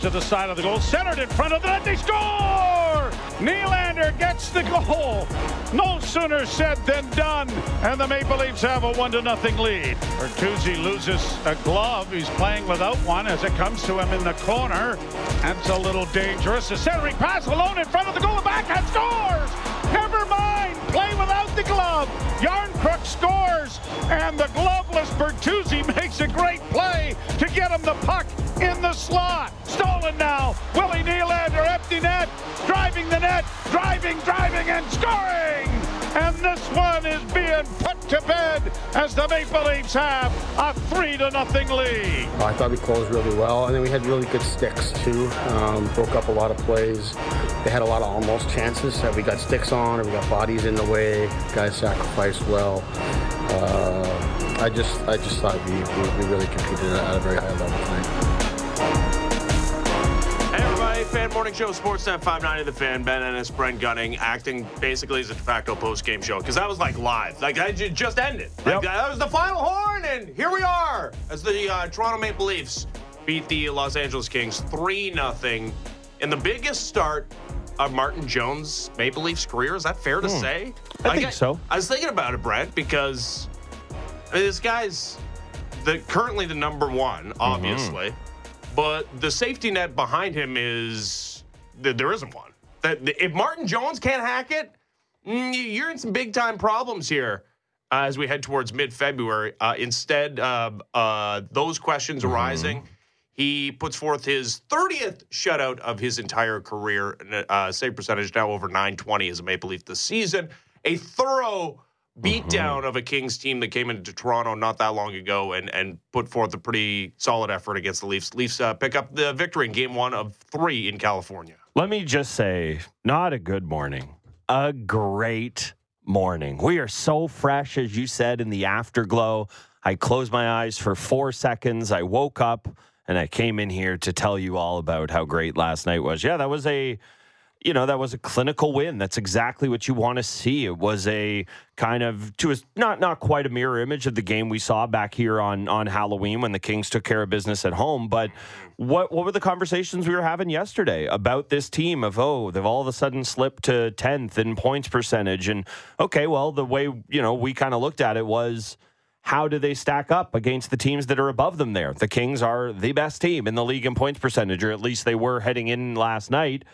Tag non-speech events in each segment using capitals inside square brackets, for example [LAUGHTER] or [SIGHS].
to the side of the goal, centered in front of the net. They score! Nylander gets the goal. No sooner said than done, and the Maple Leafs have a one to nothing lead. Bertuzzi loses a glove. He's playing without one as it comes to him in the corner. That's a little dangerous. A centering pass alone in front of the goal. The backhand scores. Never mind. Play without the glove. Järnkrok scores, and the gloveless Bertuzzi [LAUGHS] makes a great play to get him the puck in the slot. Stolen now. Willie Nylander, empty net, driving the net, driving, driving, and scoring. And this one is being put to bed as the Maple Leafs have a three to nothing lead. I thought we closed really well, and then we had really good sticks too. Um, broke up a lot of plays. They had a lot of almost chances that we got sticks on, or we got bodies in the way. Guys sacrificed well. Uh, I just, I just thought we, we, we really competed at a very high level tonight. Fan Morning Show, Sportsnet 590 The Fan, Ben Ennis, Brent Gunning, acting basically as a de facto post-game show because that was like live, like that just ended. Like, Yep. That was the final horn, and here we are as the uh, Toronto Maple Leafs beat the Los Angeles Kings three 0 in the biggest start of Martin Jones' Maple Leafs career. Is that fair to say? Hmm. I Like, think so. I was thinking about it, Brent, because I mean, this guy's the currently the number one, Mm-hmm. But the safety net behind him is th- there isn't one. That if Martin Jones can't hack it, mm, you're in some big time problems here uh, as we head towards mid February. Uh, instead, uh, uh, those questions Mm-hmm. arising. He puts forth his 30th shutout of his entire career. Uh, save percentage now over 920 as a Maple Leaf this season. A thorough beatdown of a Kings team that came into Toronto not that long ago and, and put forth a pretty solid effort against the Leafs. Leafs uh, pick up the victory in game one of three in California. Let me just say, not a good morning, a great morning. We are so fresh, as you said, in the afterglow. I closed my eyes for four seconds. I woke up and I came in here to tell you all about how great last night was. Yeah, that was a you know that was a clinical win that's exactly what you want to see it was a kind of to a not not quite a mirror image of the game we saw back here on on halloween when the kings took care of business at home but what what were the conversations we were having yesterday about this team of oh they've all of a sudden slipped to 10th in points percentage and okay well the way you know we kind of looked at it was how do they stack up against the teams that are above them there? The Kings are the best team in the league in points percentage, or at least they were heading in last night.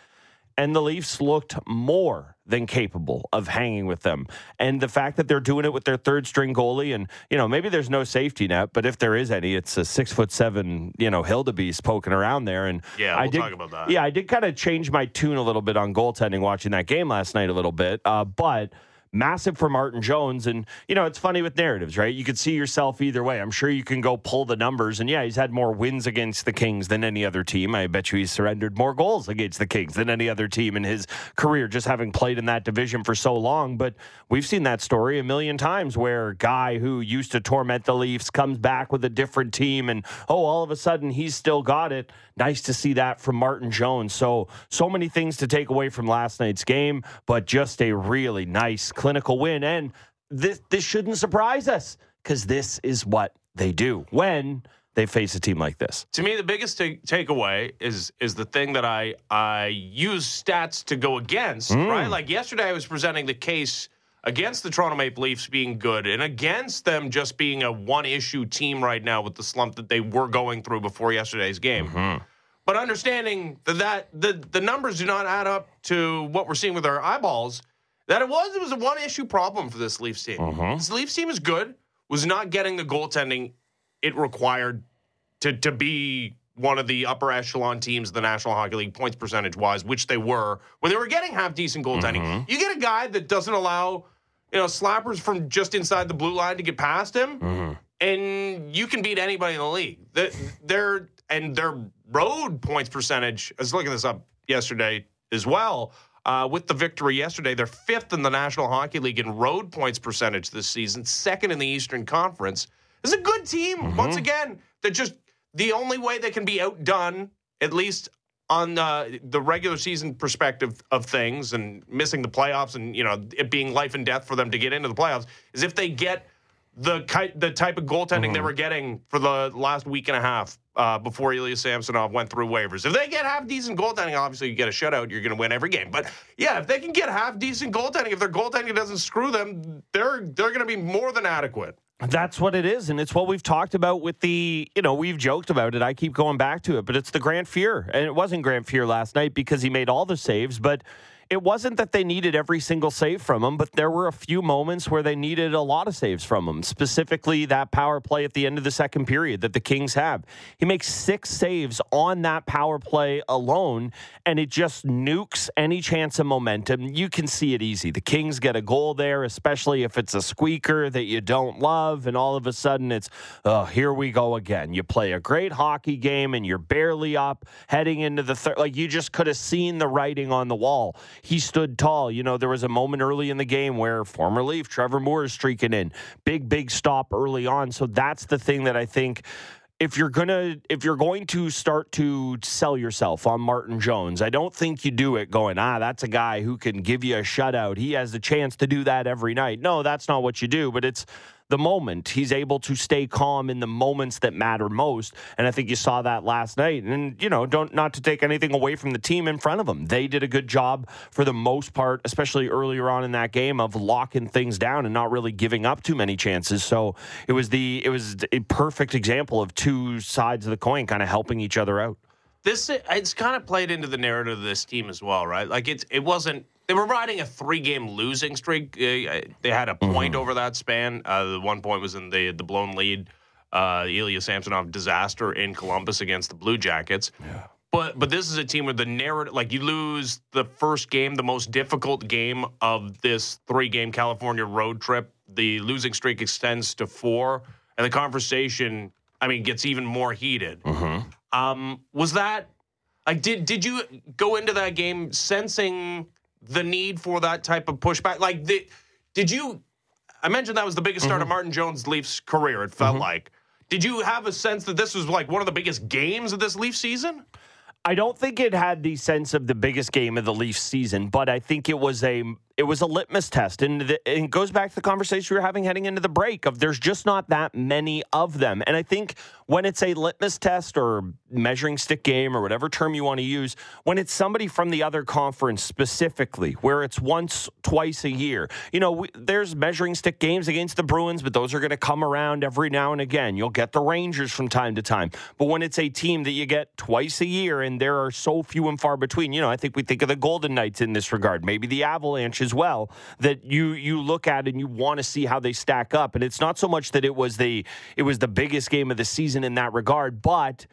And the Leafs looked more than capable of hanging with them. And the fact that they're doing it with their third string goalie, and, you know, maybe there's no safety net, but if there is any, it's a six foot seven, you know, Hildebeest poking around there. And Yeah, I we'll did, talk about that. Yeah, I did kind of change my tune a little bit on goaltending watching that game last night a little bit. Uh, but massive for Martin Jones. And, you know, it's funny with narratives, right? You could see yourself either way. I'm sure you can go pull the numbers. And yeah, he's had more wins against the Kings than any other team. I bet you he's surrendered more goals against the Kings than any other team in his career, just having played in that division for so long. But we've seen that story a million times where a guy who used to torment the Leafs comes back with a different team and, oh, all of a sudden he's still got it. Nice to see that from Martin Jones. So, so many things to take away from last night's game, but just a really nice clinical win. And this, this shouldn't surprise us because this is what they do when they face a team like this. To me, the biggest ta- takeaway is is the thing that I I use stats to go against. Mm. Right, like yesterday, I was presenting the case against the Toronto Maple Leafs being good and against them just being a one issue team right now with the slump that they were going through before yesterday's game. Mm-hmm. But understanding that, that the the numbers do not add up to what we're seeing with our eyeballs, that it was it was a one issue problem for this Leafs team. Uh-huh. This Leafs team is good, was not getting the goaltending it required to to be one of the upper echelon teams of the National Hockey League points percentage wise, which they were when they were getting half decent goaltending. Mm-hmm. You get a guy that doesn't allow you know slappers from just inside the blue line to get past him, mm-hmm. and you can beat anybody in the league. The- Their and their road points percentage. I was looking this up yesterday as well. Uh, with the victory yesterday, they're fifth in the National Hockey League in road points percentage this season, second in the Eastern Conference. It's a good team. Once again, they're just the only way they can be outdone, at least on uh, the regular season perspective of things, and missing the playoffs, and you know it being life and death for them to get into the playoffs, is if they get the ki- the type of goaltending Mm-hmm. they were getting for the last week and a half uh, before Ilya Samsonov went through waivers. If they get half decent goaltending, obviously you get a shutout, you're going to win every game. But yeah, if they can get half decent goaltending, if their goaltending doesn't screw them, they're they're going to be more than adequate. That's what it is, and it's what we've talked about with the. You know, we've joked about it. I keep going back to it, but it's the Grant Fear, and it wasn't Grant Fear last night because he made all the saves, but. It wasn't that they needed every single save from him, but there were a few moments where they needed a lot of saves from him, specifically that power play at the end of the second period that the Kings have. He makes six saves on that power play alone, and it just nukes any chance of momentum. You can see it easy. The Kings get a goal there, especially if it's a squeaker that you don't love, and all of a sudden it's, oh, here we go again. You play a great hockey game and you're barely up heading into the third. Like you just could have seen the writing on the wall. He stood tall. You know, there was a moment early in the game where former Leaf Trevor Moore is streaking in. Big, big stop early on. So that's the thing that I think if you're gonna if you're going to start to sell yourself on Martin Jones, I don't think you do it going, ah, that's a guy who can give you a shutout. He has the chance to do that every night. No, that's not what you do, but it's the moment. He's able to stay calm in the moments that matter most. And I think you saw that last night. And, you know, don't not to take anything away from the team in front of them. They did a good job for the most part, especially earlier on in that game, of locking things down and not really giving up too many chances. So it was the it was a perfect example of two sides of the coin kind of helping each other out. This it's kind of played into the narrative of this team as well, right? Like it's it wasn't they were riding a three game losing streak. Uh, they had a point over that span. Uh, the one point was in the the blown lead, uh, Ilya Samsonov disaster in Columbus against the Blue Jackets. Yeah. But but this is a team where the narrative, like you lose the first game, the most difficult game of this three game California road trip. The losing streak extends to four, and the conversation, I mean, gets even more heated. Um, was that like did did you go into that game sensing the need for that type of pushback? Like the, did you? I mentioned that was the biggest start of mm-hmm. Martin Jones' Leafs career. It felt mm-hmm. like. Did you have a sense that this was like one of the biggest games of this Leaf season? I don't think it had the sense of the biggest game of the Leafs season, but I think it was a it was a litmus test, and, the, it goes back to the conversation we were having heading into the break of there's just not that many of them, and I think when it's a litmus test or measuring stick game or whatever term you want to use, when it's somebody from the other conference specifically, where it's once twice a year, you know, we, there's measuring stick games against the Bruins, but those are going to come around every now and again. You'll get the Rangers from time to time, but when it's a team that you get twice a year and there are so few and far between, you know, I think we think of the Golden Knights in this regard, maybe the Avalanche as well, that you you look at and you want to see how they stack up. And it's not so much that it was the it was the biggest game of the season in that regard, but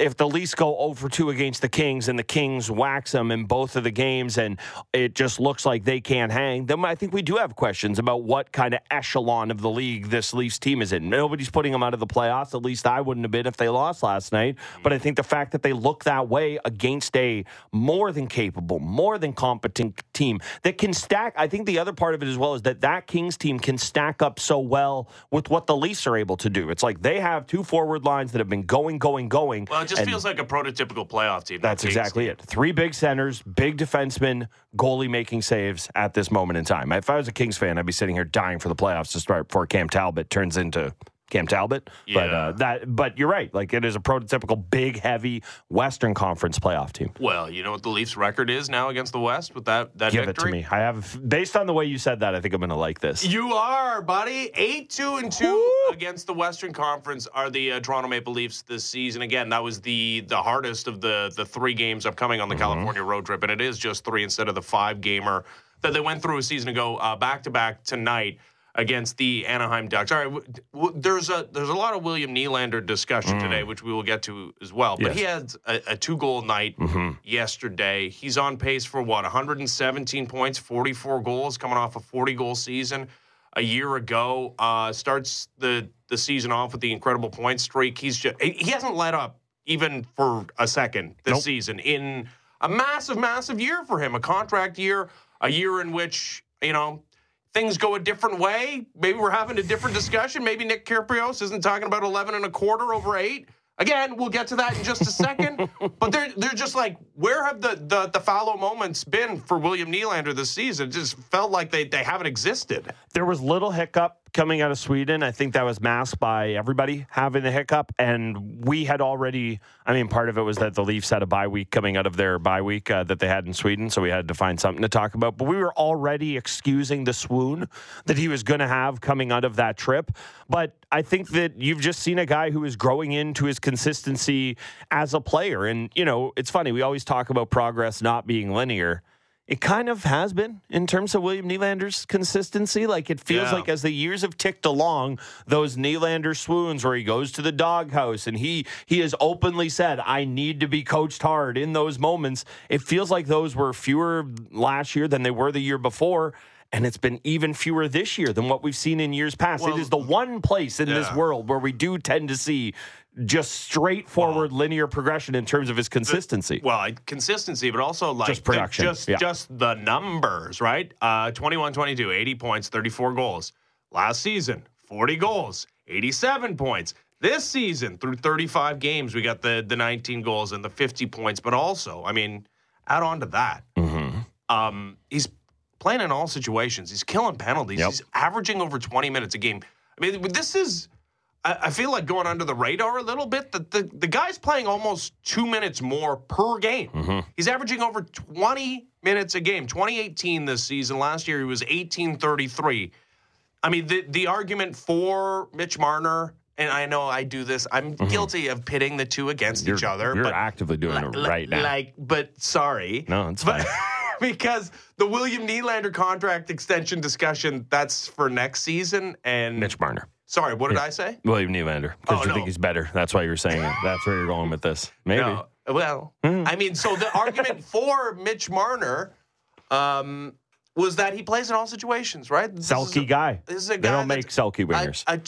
if the Leafs go oh over 2 against the Kings and the Kings wax them in both of the games and it just looks like they can't hang, then I think we do have questions about what kind of echelon of the league this Leafs team is in. Nobody's putting them out of the playoffs. At least I wouldn't have been if they lost last night. Hmm. But I think the fact that they look that way against a more than capable, more than competent team that can stack, I think the other part of it as well is that that Kings team can stack up so well with what the Leafs are able to do. It's like they have two forward lines that have been going, going, going. Well, just and- feels like a prototypical playoff team. that's that exactly it. Three big centers, big defensemen, goalie making saves at this moment in time. If I was a Kings fan, I'd be sitting here dying for the playoffs to start before Cam Talbot turns into Cam Talbot. But uh, that, but you're right. Like it is a prototypical big, heavy Western Conference playoff team. Well, you know what the Leafs' record is now against the West with that that Give victory. it to me. I have, based on the way you said that, I think I'm going to like this. You are, buddy. Eight, two, and two against the Western Conference are the uh, Toronto Maple Leafs this season. Again, that was the the hardest of the the three games upcoming on the California road trip, and it is just three instead of the five gamer that they went through a season ago, back to back tonight against the Anaheim Ducks. All right, w- w- there's a there's a lot of William Nylander discussion today, which we will get to as well. But Yes. he had a, a two goal night yesterday. He's on pace for what 117 points, 44 goals, coming off a 40 goal season a year ago. Uh, starts the the season off with the incredible point streak. He's just he hasn't let up even for a second this Nope. season in a massive, massive year for him, a contract year, a year in which you know things go a different way. Maybe we're having a different discussion. Maybe Nick Kypreos isn't talking about 11 and a quarter over eight. Again, we'll get to that in just a second. [LAUGHS] but they're they're just like, where have the, the the fallow moments been for William Nylander this season? It just felt like they, they haven't existed. there was little hiccup coming out of Sweden. I think that was masked by everybody having the hiccup. And we had already, I mean, part of it was that the Leafs had a bye week coming out of their bye week uh, that they had in Sweden. So we had to find something to talk about. But we were already excusing the swoon that he was going to have coming out of that trip. But I think that you've just seen a guy who is growing into his consistency as a player. And, you know, it's funny. We always talk about progress not being linear it kind of has been in terms of William Nylander's consistency. Like it feels Yeah. like as the years have ticked along, those Nylander swoons where he goes to the doghouse and he he has openly said, "I need to be coached hard." In those moments, it feels like those were fewer last year than they were the year before. And it's been even fewer this year than what we've seen in years past. Well, it is the one place in this world where we do tend to see just straightforward linear progression in terms of his consistency. Well, consistency, but also like Just the- production, just yeah. just the numbers, right? Uh 21-22, 80 points, 34 goals. Last season, 40 goals, 87 points. This season, through 35 games, we got the the 19 goals and the 50 points, but also, I mean, add on to that. Mm-hmm. Um, he's playing in all situations. He's killing penalties. Yep. He's averaging over 20 minutes a game. I mean, this is I, I feel like going under the radar a little bit. The, the the guy's playing almost two minutes more per game. Mm-hmm. He's averaging over 20 minutes a game. 2018 this season. Last year he was 1833. I mean, the the argument for Mitch Marner, and I know I do this. I'm guilty of pitting the two against Mm-hmm. You're, each other. you're but actively doing it right now. Like, but sorry. no, it's fine. [LAUGHS] [LAUGHS] because the William Nylander contract extension discussion, that's for next season. And Mitch Marner. sorry, what did I say? William Nylander. Because Oh, you no. think he's better. That's why you're saying it. That's where you're going with this. Maybe. No. Well, Hmm. I mean, so the argument [LAUGHS] for Mitch Marner um, was that he plays in all situations, right? This is Selke a- guy. This is a They guy don't make Selke winners. a,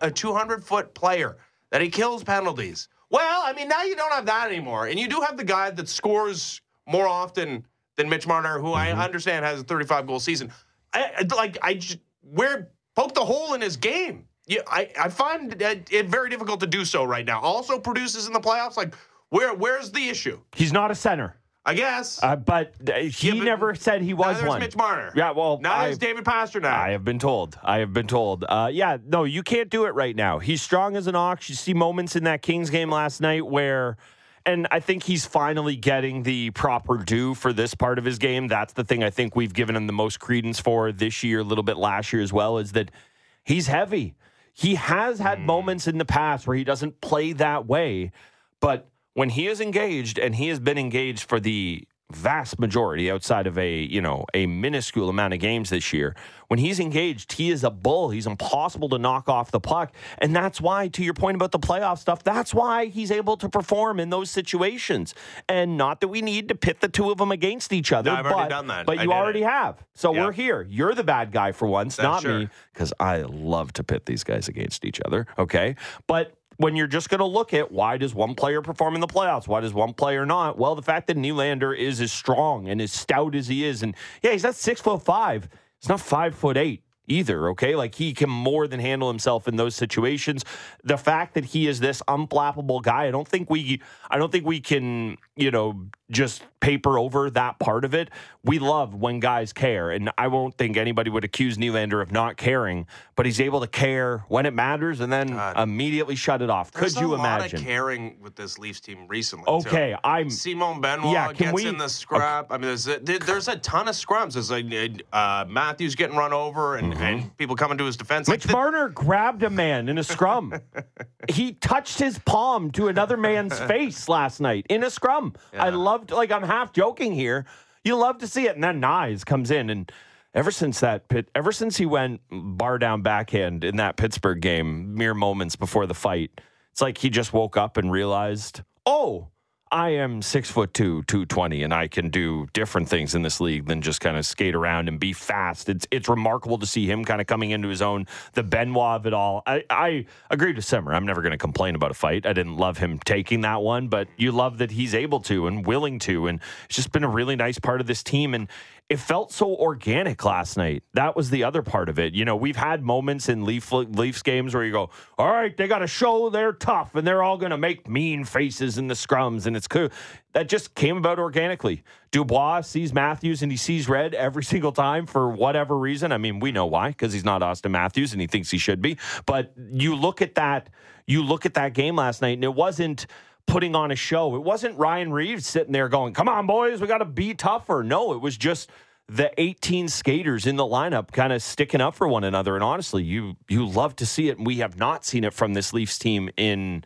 a 200 foot player that he kills penalties. Well, I mean, now you don't have that anymore, and you do have the guy that scores more often than Mitch Marner, who Mm-hmm. I understand has a 35 goal season. I, I- like I just where poke the hole in his game. Yeah, I, I find it, it very difficult to do so right now. Also produces in the playoffs. Like where where's the issue? He's not a center. I guess. Uh, but he Yeah, but never said he was one. Mitch Marner. Yeah, well, now there's David Pastrnak. I have been told. I have been told. Uh, yeah, no, you can't do it right now. He's strong as an ox. You see moments in that Kings game last night where, and I think he's finally getting the proper due for this part of his game. That's the thing I think we've given him the most credence for this year, a little bit last year as well, is that he's heavy. He has had hmm. moments in the past where he doesn't play that way, but when he is engaged, and he has been engaged for the vast majority outside of a you know a minuscule amount of games this year when he's engaged he is a bull he's impossible to knock off the puck and that's why to your point about the playoff stuff that's why he's able to perform in those situations and not that we need to pit the two of them against each other No, I've already but, done that. but I you already it. have so Yeah. we're here you're the bad guy for once That's not sure. me because i love to pit these guys against each other okay but when you're just going to look at why does one player perform in the playoffs? Why does one player not? Well, the fact that Nylander is as strong and as stout as he is, and yeah, he's not six foot five. He's not five foot eight either. Okay, like he can more than handle himself in those situations. The fact that he is this unflappable guy, I don't think we, I don't think we can, you know, just paper over that part of it. We love when guys care, and I won't think anybody would accuse Nylander of not caring, but he's able to care when it matters and then God. immediately shut it off. There's Could you a lot imagine? of caring with this Leafs team recently. Okay, too. I'm- Simon Benoit Yeah, can gets we- in the scrap. I mean, there's a, there- there's a ton of scrums. There's like uh, Matthews getting run over and, and people coming to his defense. Like Mitch Marner grabbed a man in a scrum. [LAUGHS] he touched his palm to another man's [LAUGHS] face last night in a scrum. I loved, like, I'm half joking here. You love to see it. And then Nyes comes in. And ever since that pit, ever since he went bar down backhand in that Pittsburgh game, mere moments before the fight, it's like he just woke up and realized, oh, I am six foot two, two twenty, and I can do different things in this league than just kind of skate around and be fast. It's it's remarkable to see him kind of coming into his own, the Benoit of it all. I, I agree with Simmer. I'm never going to complain about a fight. I didn't love him taking that one, but you love that he's able to and willing to, and it's just been a really nice part of this team. And it felt so organic last night. That was the other part of it. You know, we've had moments in Leaf, Leafs games where you go, all right, they got to show they're tough and they're all going to make mean faces in the scrums. And it's cool. That just came about organically. Dubois sees Matthews and he sees red every [LAUGHS] single time for whatever reason. I mean, we know why, because he's not Austin Matthews and he thinks he should be. But you look at that, you look at that game last night and it wasn't putting on a show. It wasn't Ryan Reaves sitting there going, "Come on, boys, we got to be tougher." No, it was just the 18 skaters in the lineup kind of sticking up for one another. And honestly, you you love to see it, and we have not seen it from this Leafs team in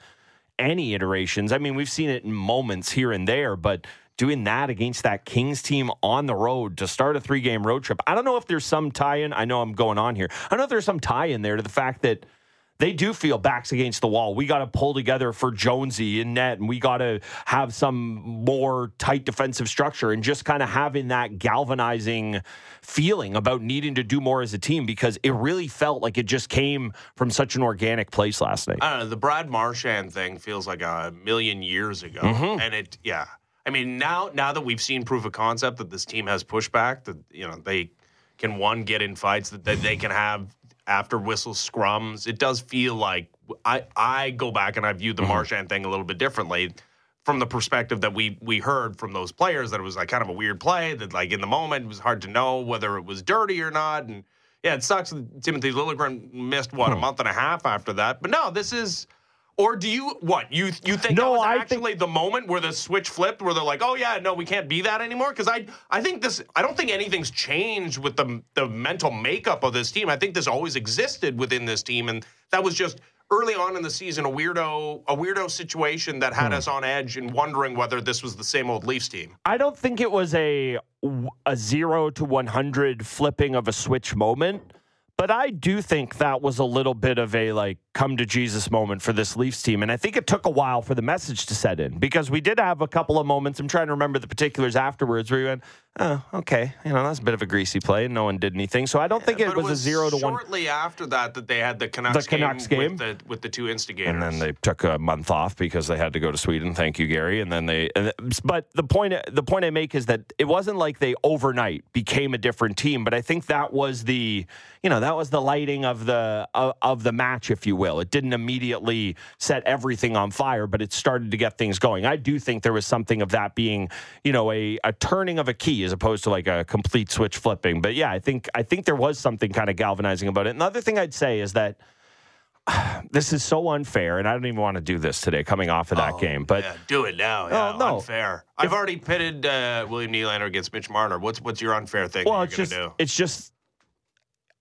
any iterations. I mean, we've seen it in moments here and there, but doing that against that Kings team on the road to start a three game road trip. I don't know if there's some tie in. I know I'm going on here. I don't know if there's some tie in there to the fact that they do feel backs against the wall. We got to pull together for Jonesy in net, and we got to have some more tight defensive structure, and just kind of having that galvanizing feeling about needing to do more as a team because it really felt like it just came from such an organic place last night. I don't know. The Brad Marchand thing feels like a million years ago, mm-hmm. and it, yeah. I mean, now now that we've seen proof of concept that this team has pushback, that you know they can one get in fights that, that they can have after whistle scrums. It does feel like I I go back and I view the mm-hmm. Marchand thing a little bit differently from the perspective that we we heard from those players that it was like kind of a weird play that like in the moment it was hard to know whether it was dirty or not and yeah it sucks that Timothy Liljegren missed what hmm. a month and a half after that but no this is or do you what you you think no, that was I actually think, the moment where the switch flipped, where they're like, oh yeah, no, we can't be that anymore? Because I I think this I don't think anything's changed with the the mental makeup of this team. I think this always existed within this team, and that was just early on in the season a weirdo a weirdo situation that had hmm. us on edge and wondering whether this was the same old Leafs team. I don't think it was a a zero to one hundred flipping of a switch moment. But I do think that was a little bit of a like come to Jesus moment for this Leafs team. And I think it took a while for the message to set in because we did have a couple of moments. I'm trying to remember the particulars afterwards where we went, oh, okay, you know, that's a bit of a greasy play and no one did anything. So I don't think it, was, it was, a zero to shortly one. Shortly after that, that they had the Canucks, the Canucks game, game, With, the, with the two instigators. And then they took a month off because they had to go to Sweden. Thank you, Gary. And then they, but the point, the point I make is that it wasn't like they overnight became a different team, but I think that was the, you know, that was the lighting of the, of, of the match, if you will. It didn't immediately set everything on fire, but it started to get things going. I do think there was something of that being, you know, a, a turning of a key as opposed to like a complete switch flipping. But yeah, I think I think there was something kind of galvanizing about it. Another thing I'd say is that [SIGHS] this is so unfair, and I don't even want to do this today coming off of that oh, game. But yeah, do it now. Yeah, oh, no. unfair. I've already pitted uh, William Nylander against Mitch Marner. What's what's your unfair thing? Well, it's just do? it's just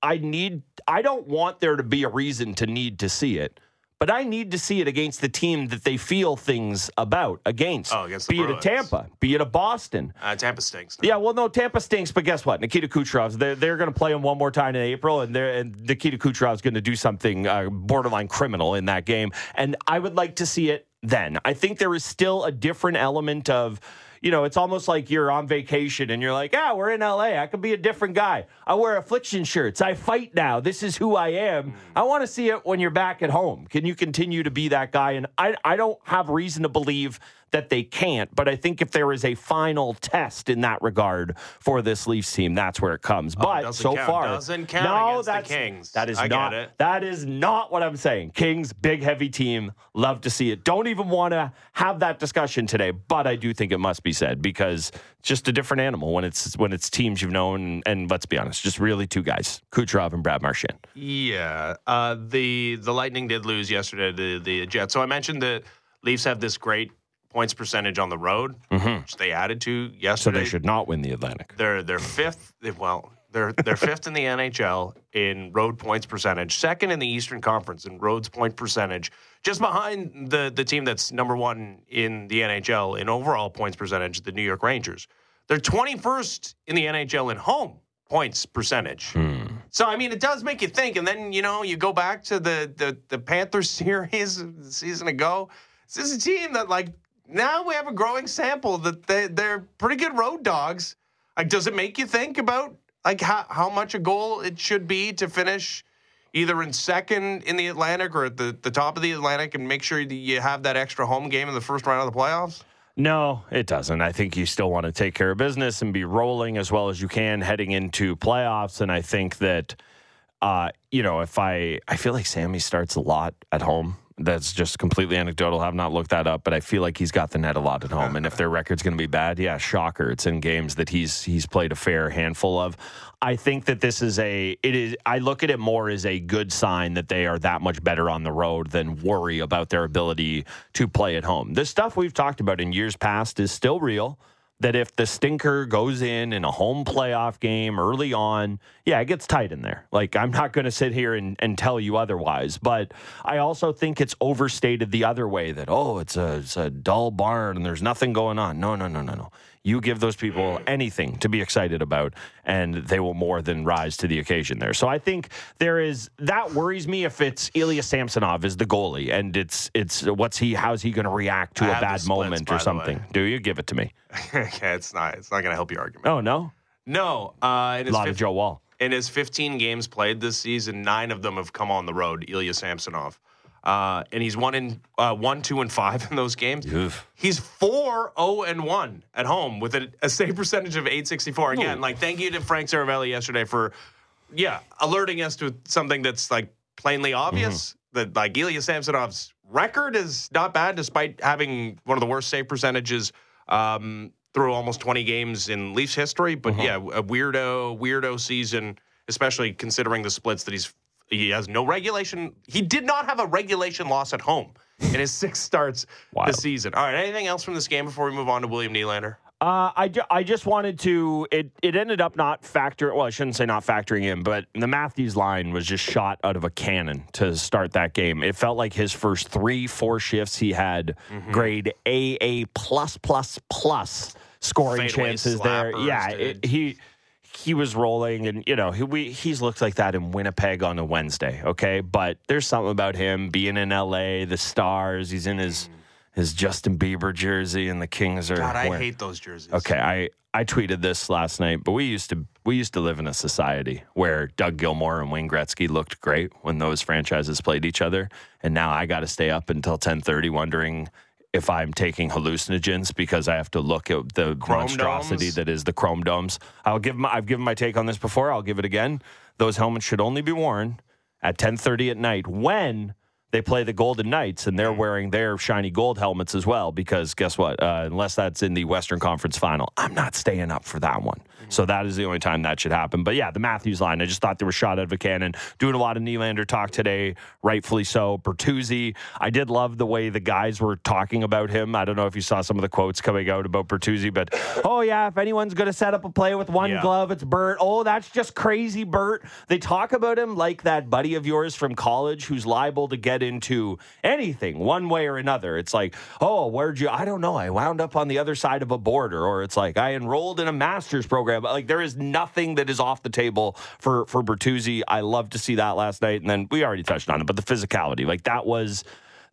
I need. I don't want there to be a reason to need to see it but I need to see it against the team that they feel things about against. Oh, against be it a Tampa, be it a Boston. Uh, Tampa stinks. Yeah, well, no, Tampa stinks, but guess what? Nikita Kucherov's they're, they're going to play him one more time in April, and, and Nikita Kucherov's going to do something uh, borderline criminal in that game, and I would like to see it then. I think there is still a different element of you know, it's almost like you're on vacation and you're like, ah, we're in LA. I could be a different guy. I wear affliction shirts. I fight now. This is who I am. I want to see it when you're back at home. Can you continue to be that guy? And I, I don't have reason to believe that they can't. But I think if there is a final test in that regard for this Leafs team, that's where it comes. Oh, but so count. far, doesn't count no, that's, Kings. That is I not. That is not what I'm saying. Kings, big heavy team. Love to see it. Don't even want to have that discussion today. But I do think it must be said because it's just a different animal when it's when it's teams you've known. And, let's be honest, just really two guys, Kucherov and Brad Marchand. Yeah, uh, the the Lightning did lose yesterday. The the Jets. So I mentioned that Leafs have this great points percentage on the road, mm-hmm. which they added to yesterday. So they should not win the Atlantic. They're they're fifth. Well, they're they're fifth in the NHL in road points percentage, second in the Eastern Conference in roads point percentage, just behind the the team that's number one in the NHL in overall points percentage, the New York Rangers. They're 21st in the NHL in home points percentage. Hmm. So I mean, it does make you think. And then you know, you go back to the the, the Panthers series [LAUGHS] season ago. This is a team that like now we have a growing sample that they, they're pretty good road dogs. Like, does it make you think about like how, how much a goal it should be to finish either in second in the Atlantic or at the, the top of the Atlantic and make sure that you have that extra home game in the first round of the playoffs? No, it doesn't. I think you still want to take care of business and be rolling as well as you can heading into playoffs. And I think that, uh, you know, if I, I feel like Sammy starts a lot at home. That's just completely anecdotal. I've not looked that up, but I feel like he's got the net a lot at home. And if their record's going to be bad, yeah, shocker. It's in games that he's he's played a fair handful of. I think that this is a it is. I look at it more as a good sign that they are that much better on the road than worry about their ability to play at home. The stuff we've talked about in years past is still real that if the stinker goes in in a home playoff game early on, yeah, it gets tight in there. Like, I'm not going to sit here and, and tell you otherwise. But I also think it's overstated the other way that, oh, it's a, it's a dull barn and there's nothing going on. No, no, no, no, no. You give those people anything to be excited about, and they will more than rise to the occasion there. So I think there is that worries me if it's Ilya Samsonov is the goalie, and it's it's what's he how's he going to react to I a bad splits, moment or something? Do you give it to me? [LAUGHS] okay, it's not. It's not going to help your argument. Oh no, No, uh, a lot of Joe Wall. in his 15 games played this season, nine of them have come on the road. Ilya Samsonov, uh, and he's one in uh, one, two, and five in those games. Oof. He's four, zero, and one at home with a, a save percentage of 864. Again, like thank you to Frank Seravalli yesterday for, yeah, alerting us to something that's like plainly obvious that like Ilya Samsonov's record is not bad despite having one of the worst save percentages um, through almost 20 games in Leafs history. But yeah, a weirdo, weirdo season, especially considering the splits that he's he has no regulation. He did not have a regulation loss at home in his six starts this season. All right, anything else from this game before we move on to William Nylander? Uh, I, ju- I just wanted to. It it ended up not factor. Well, I shouldn't say not factoring in, but the Matthews line was just shot out of a cannon to start that game. It felt like his first three, four shifts he had Mm-hmm. grade AA plus plus plus scoring Fadeaway chances there. Yeah, it, he he was rolling, and you know he we, he's looked like that in Winnipeg on a Wednesday. Okay, but there's something about him being in LA, the Stars. He's in his his Justin Bieber jersey, and the Kings are. God, I wearing- hate those jerseys. Okay, I I tweeted this last night, but we used to we used to live in a society where Doug Gilmour and Wayne Gretzky looked great when those franchises played each other, and now I got to stay up until ten thirty wondering if I'm taking hallucinogens because I have to look at the Chrome monstrosity domes? that is the chrome domes. I'll give my, I've given my take on this before. I'll give it again. Those helmets should only be worn at ten thirty at night when they play the Golden Knights and they're wearing their shiny gold helmets as well. Because guess what? Uh, unless that's in the Western Conference Final, I'm not staying up for that one. Mm-hmm. So that is the only time that should happen. But yeah, the Matthews line, I just thought they were shot out of a cannon. Doing a lot of Nylander talk today, rightfully so. Bertuzzi, I did love the way the guys were talking about him. I don't know if you saw some of the quotes coming out about Bertuzzi, but oh yeah, if anyone's going to set up a play with one Yeah. glove, it's Bert. Oh, that's just crazy, Bert. They talk about him like that buddy of yours from college who's liable to get into anything one way or another. It's like, oh, where'd you? I don't know. I wound up on the other side of a border, or it's like I enrolled in a master's program. Like there is nothing that is off the table for for Bertuzzi. I love to see that last night, and then we already touched on it, but the physicality, like that was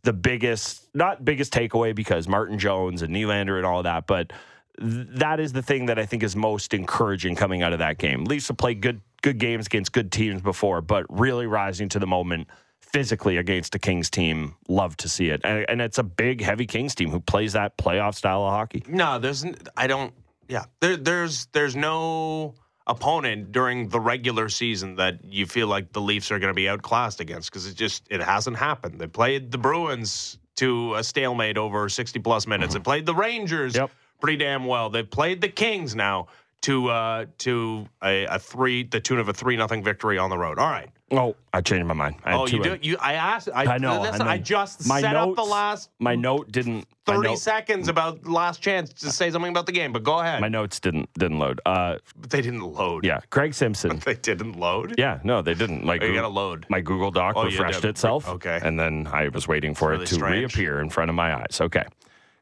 the biggest, not biggest takeaway because Martin Jones and Nylander and all of that, but th- that is the thing that I think is most encouraging coming out of that game. Leafs have played good good games against good teams before, but really rising to the moment physically against a Kings team. Love to see it, and, and it's a big, heavy Kings team who plays that playoff style of hockey. No, there's. I don't. Yeah, there, there's there's no opponent during the regular season that you feel like the Leafs are going to be outclassed against because it just it hasn't happened. They played the Bruins to a stalemate over 60 plus minutes. They played the Rangers Yep. pretty damn well. They played the Kings now to uh to a, a three the tune of a three nothing victory on the road. All right. Oh, I changed my mind. I Oh, you do you? I asked. I, I know. Listen, I, know. I just my set notes, up the last My note didn't. 30 note- seconds about last chance to say something about the game, but go ahead. My notes didn't didn't load. Uh, But they didn't load. yeah, Craig Simpson. [LAUGHS] They didn't load? Yeah, no, they didn't. Like Oh, you gotta load. My Google Doc Oh, refreshed itself. Okay. and then I was waiting for really it to strange. reappear in front of my eyes. Okay.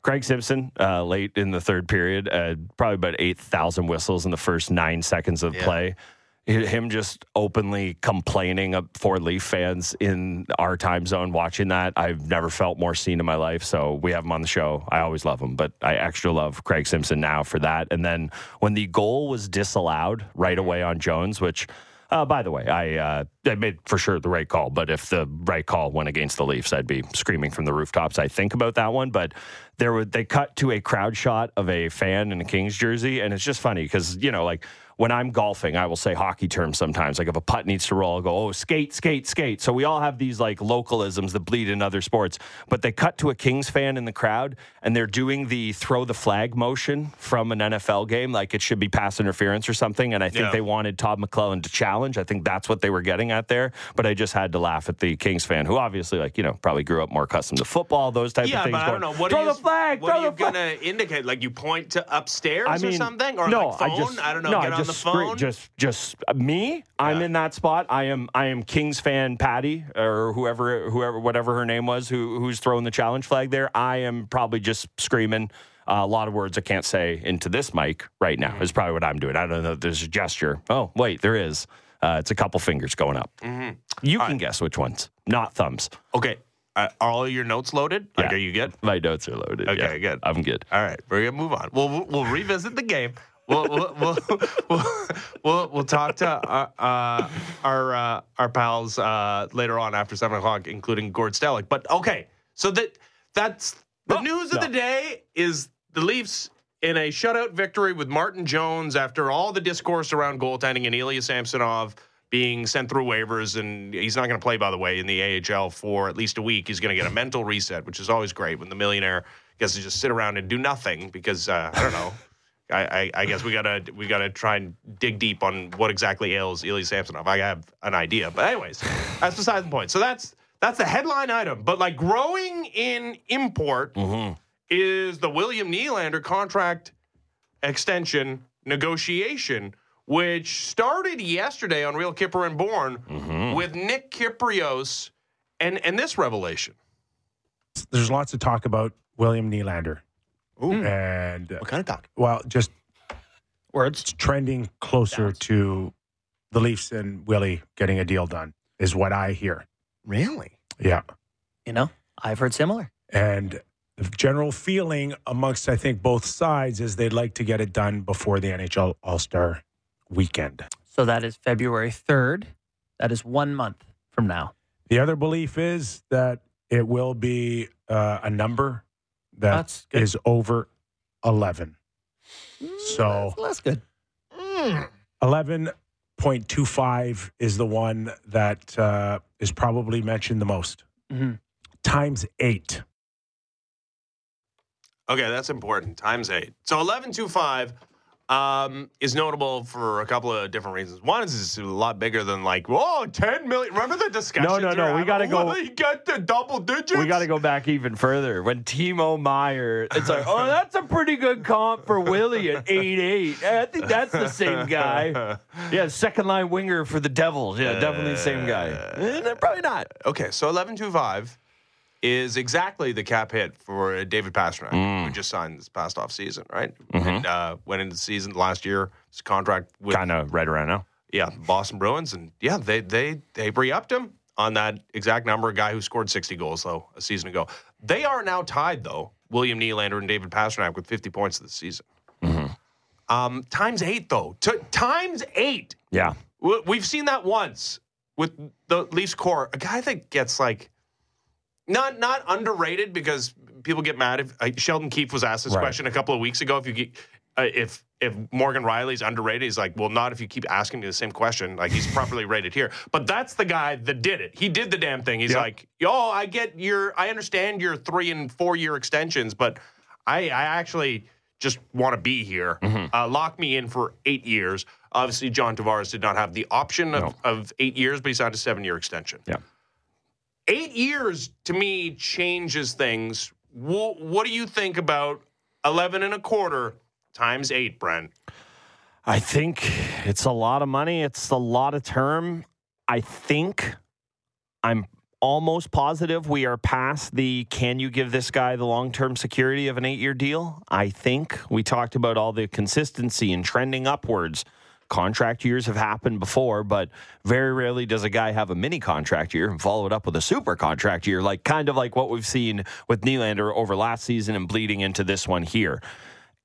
Craig Simpson, uh, late in the third period, uh, probably about eight thousand whistles in the first nine seconds of Yeah. play. Him just openly complaining of- for Leaf fans in our time zone watching that. I've never felt more seen in my life. So we have him on the show. I always love him, but I extra love Craig Simpson now for that. And then when the goal was disallowed right away on Jones, which, uh, by the way, I uh, I made for sure the right call. But if the right call went against the Leafs, I'd be screaming from the rooftops. I think about that one. But there would they cut to a crowd shot of a fan in a Kings jersey, and it's just funny because you know like when I'm golfing, I will say hockey terms sometimes. Like if a putt needs to roll, I'll go, oh, skate, skate, skate. So we all have these like localisms that bleed in other sports. But they cut to a Kings fan in the crowd and they're doing the throw the flag motion from an NFL game, like it should be pass interference or something. And I think Yeah. they wanted Todd McLellan to challenge. I think that's what they were getting at there. But I just had to laugh at the Kings fan who obviously, like, you know, probably grew up more accustomed to football, those type Yeah, of things. but I don't know. What throw you, the flag, What throw are you gonna indicate? Like you point to upstairs I mean, or something, or no, like phone? I just don't know. No, I on just the phone. just just uh, me. I'm in that spot. I am I am Kings fan Patty or whoever whoever whatever her name was who who's throwing the challenge flag there. I am probably just screaming. Uh, a lot of words I can't say into this mic right now Mm-hmm. is probably what I'm doing. I don't know. if There's a gesture. Oh wait, there is. Uh, it's a couple fingers going up. Mm-hmm. You can guess which ones, not thumbs. okay, uh, are all your notes loaded? Like, Yeah. are you good? My notes are loaded. Okay, yeah. good. I'm good. All right, we're gonna move on. We'll, we'll revisit the game. We'll we'll [LAUGHS] we'll we'll, we'll, talk to uh, uh, our uh, our pals uh, later on after seven o'clock, including Gord Stellick. But okay, so that that's the news of the day is the Leafs in a shutout victory with Martin Jones after all the discourse around goaltending and Ilya Samsonov being sent through waivers and he's not going to play by the way in the AHL for at least a week. He's going to get a mental reset, which is always great when the millionaire gets to just sit around and do nothing because uh, I don't know. I, I, I guess we gotta we gotta try and dig deep on what exactly ails Ilya Samsonov. I have an idea, but anyways, that's beside the point. So that's that's the headline item. But like growing in import mm-hmm. is the William Nylander contract extension negotiation, which started yesterday on Real Kyper and Bourne mm-hmm. with Nick Kypreos and and this revelation. there's lots of talk about William Nylander. And uh, What kind of talk? well, just Words. it's trending closer to the Leafs and Willie getting a deal done is what I hear. Really? Yeah. You know, I've heard similar. And the general feeling amongst I think both sides is they'd like to get it done before the NHL All-Star weekend. So that is February 3rd. That is one month from now. The other belief is that it will be uh, a number that That's over 11. So That's good. 11.25 is the one that uh, is probably mentioned the most. Mhm. Times eight. Okay, that's important. Times eight. So eleven two five um, is notable for a couple of different reasons. One is it's a lot bigger than like, whoa, 10 million. Remember the discussion? No, no, no, we gotta go- Will he get to double digits? We got to go back even further. When Timo Meier, it's like, oh, that's a pretty good comp for Willie at [LAUGHS] eight eight. I think that's the same guy. [LAUGHS] Yeah, second line winger for the Devils. Yeah, definitely the same guy. Eh, probably not. Okay, so eleven two five is exactly the cap hit for David Pastrnak, who just signed this past off season, right? And uh, went into the season last year. His contract with Kind of right around now. yeah, Boston Bruins, and yeah, they they they re-upped him on that exact number. A guy who scored sixty goals though a season ago. They are now tied though, William Nylander and David Pastrnak with fifty points this season. Um, times eight though, T- times eight. Yeah. We've seen that once with the Leafs core. A guy that gets like not not underrated because people get mad if uh, Sheldon Keefe was asked this Right. question a couple of weeks ago. If you get uh, if if Morgan Rielly's underrated, he's like, well, not if you keep asking me the same question. Like he's properly rated here. But that's the guy that did it. He did the damn thing. He's Yep. like, yo, I get your, I understand your three and four year extensions, but I I actually just want to be here. Uh, lock me in for eight years. Obviously, John Tavares did not have the option of, No. of eight years, but he signed a seven year extension. Yeah. Eight years to me changes things. Wh- what do you think about 11 and a quarter times eight, Brent? I think it's a lot of money. It's a lot of term. I think I'm almost positive we are past the can you give this guy the long term security of an eight year deal? I think we talked about all the consistency and trending upwards. Contract years have happened before, but very rarely does a guy have a mini contract year and follow it up with a super contract year, like kind of like what we've seen with Nylander over last season and bleeding into this one here.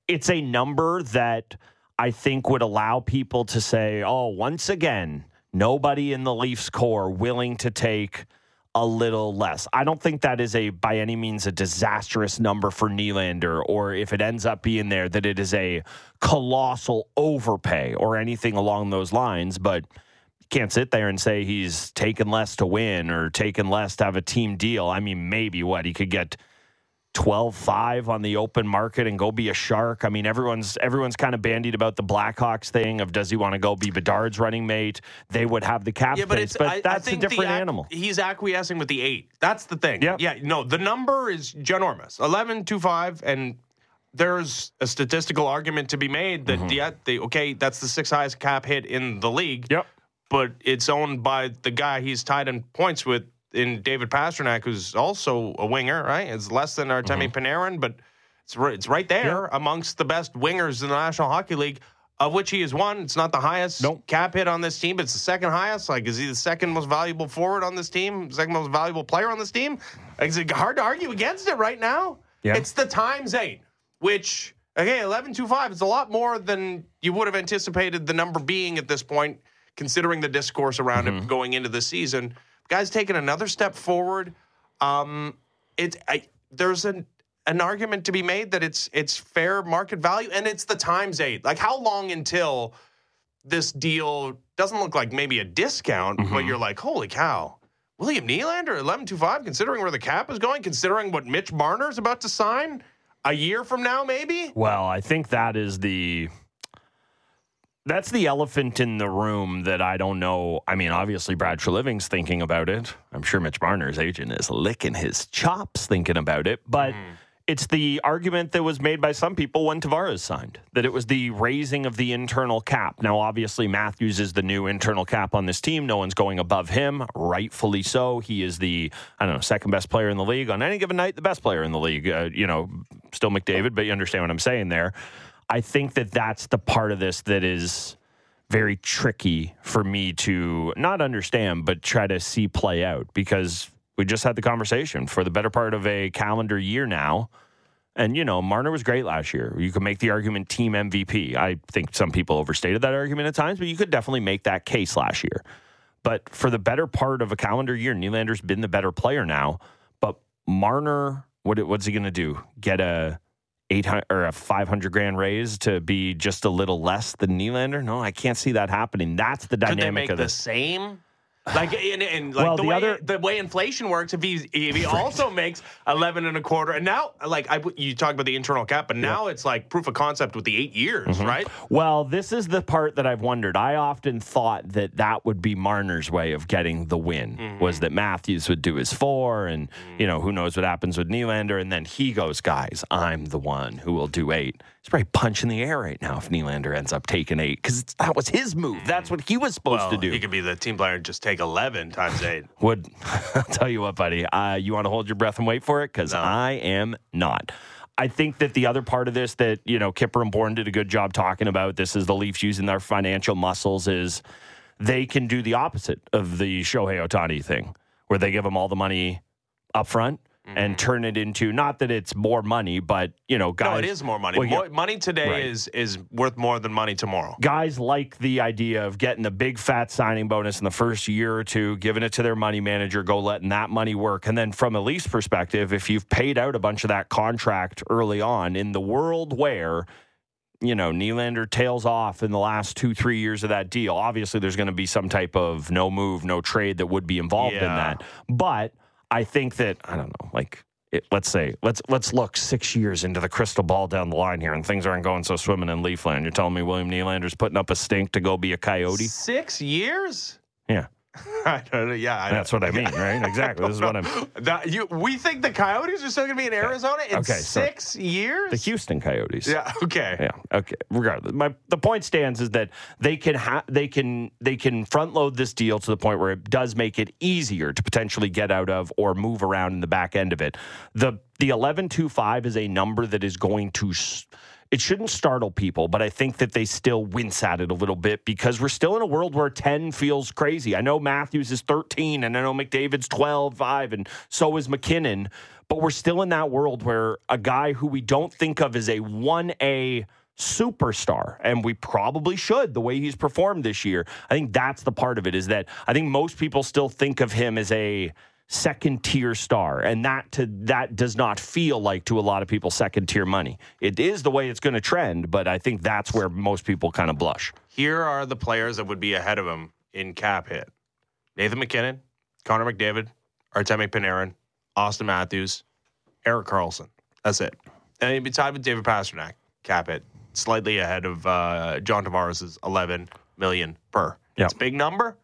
It's a number that I think would allow people to say, oh, once again, Nobody in the Leafs core willing to take a little less. I don't think that is a by any means a disastrous number for Nylander, or if it ends up being there, that it is a colossal overpay or anything along those lines. But you can't sit there and say he's taken less to win or taken less to have a team deal. I mean, maybe what he could get 12-5 on the open market and go be a shark. I mean, everyone's everyone's kind of bandied about the Blackhawks thing of does he want to go be Bedard's running mate? They would have the cap Yeah, but space, it's but I, that's I a the different animal. He's acquiescing with the eight. That's the thing. Yeah. Yeah. No, the number is ginormous. 11, 2, 5, and there's a statistical argument to be made that Mm-hmm. yeah, they okay, that's the sixth highest cap hit in the league. Yep. But it's owned by the guy he's tied in points with in David Pastrnak, who's also a winger, right? It's less than Artemi Mm-hmm. Panarin, but it's right, it's right there amongst the best wingers in the National Hockey League, of which he is one. It's not the highest Nope. cap hit on this team, but it's the second highest. Like, is he the second most valuable forward on this team? Second most valuable player on this team? Like, is it hard to argue against it right now? Yeah. It's the times eight, which okay, eleven two five. is a lot more than you would have anticipated the number being at this point, considering the discourse around Mm-hmm. it going into the season. Guys taking another step forward. Um, it's I, there's an an argument to be made that it's it's fair market value and it's the times eight. Like how long until this deal doesn't look like maybe a discount, but you're like, holy cow. William Nylander, eleven two five, considering where the cap is going, considering what Mitch Marner's about to sign a year from now, maybe. Well, I think that is the that's the elephant in the room that I don't know. I mean, obviously Brad Treliving's thinking about it. I'm sure Mitch Marner's agent is licking his chops thinking about it, but it's the argument that was made by some people when Tavares signed that it was the raising of the internal cap. Now, obviously, Matthews is the new internal cap on this team. No one's going above him, rightfully so. He is the I don't know second best player in the league on any given night, the best player in the league. Uh, you know, still McDavid, but you understand what I'm saying there. I think that that's the part of this that is very tricky for me to not understand, but try to see play out because we just had the conversation for the better part of a calendar year now. And, you know, Marner was great last year. You could make the argument team MVP. I think some people overstated that argument at times, but you could definitely make that case last year. But for the better part of a calendar year, Nylander's been the better player now. But Marner, what what's he going to do? Get a 800 or a 500 grand raise to be just a little less than Nylander? No, I can't see that happening. That's the dynamic Could they make of the this. same? Like and, and like Well, the, the way other- the way inflation works, if he if he also makes eleven and a quarter, and now like I you talk about the internal cap, but now it's like proof of concept with the eight years, Mm-hmm. right? Well, this is the part that I've wondered. I often thought that that would be Marner's way of getting the win Mm-hmm. was that Matthews would do his four, and you know who knows what happens with Nylander, and then he goes, guys, I'm the one who will do eight. He's probably punching the air right now if Nylander ends up taking eight because that was his move. That's what he was supposed Well, to do. he could be the team player and just take eleven times eight. [LAUGHS] Would [LAUGHS] I'll tell you what, buddy? Uh, you want to hold your breath and wait for it because I am not. I think that the other part of this that you know Kyper and Bourne did a good job talking about. This is the Leafs using their financial muscles. Is they can do the opposite of the Shohei Ohtani thing, where they give them all the money up front and mm-hmm. turn it into not that it's more money, but you know, guys. no, it is more money. Well, More- yeah. money today Right. is is worth more than money tomorrow. guys like the idea of getting the big fat signing bonus in the first year or two, giving it to their money manager, go letting that money work. And then from a lease perspective, if you've paid out a bunch of that contract early on in the world where you know, Nylander tails off in the last two, three years of that deal. Obviously, there's going to be some type of no move, no trade that would be involved in that. But I think that I don't know, like it, let's say let's let's look six years into the crystal ball down the line here, and things aren't going so swimming in Leafland. You're telling me William Nylander's putting up a stink to go be a coyote? Six years? Yeah, [LAUGHS] I don't know. Yeah, I that's what I mean, right? Exactly. This is what I'm. [LAUGHS] That, you, we think the Coyotes are still going to be in Arizona in Okay, six years? The Houston Coyotes. yeah. Okay. Yeah. Okay. Regardless, my the point stands is that they can ha- they can they can front load this deal to the point where it does make it easier to potentially get out of or move around in the back end of it. The the eleven two five is a number that is going to. s- It shouldn't startle people, but I think that they still wince at it a little bit because we're still in a world where 10 feels crazy. I know Matthews is 13 and I know McDavid's 12, 5, and so is MacKinnon, but we're still in that world where a guy who we don't think of as a 1A superstar and we probably should the way he's performed this year i think that's the part of it is that i think most people still think of him as a second tier star and that to that does not feel like to a lot of people second tier money it is the way it's going to trend but i think that's where most people kind of blush Here are the players that would be ahead of him in cap hit: Nathan MacKinnon, Connor McDavid, Artemi Panarin, Auston Matthews, Erik Karlsson. That's it. And he'd be tied with David Pastrnak. Cap hit slightly ahead of uh, John Tavares' 11 million per. Yeah. It's a big number.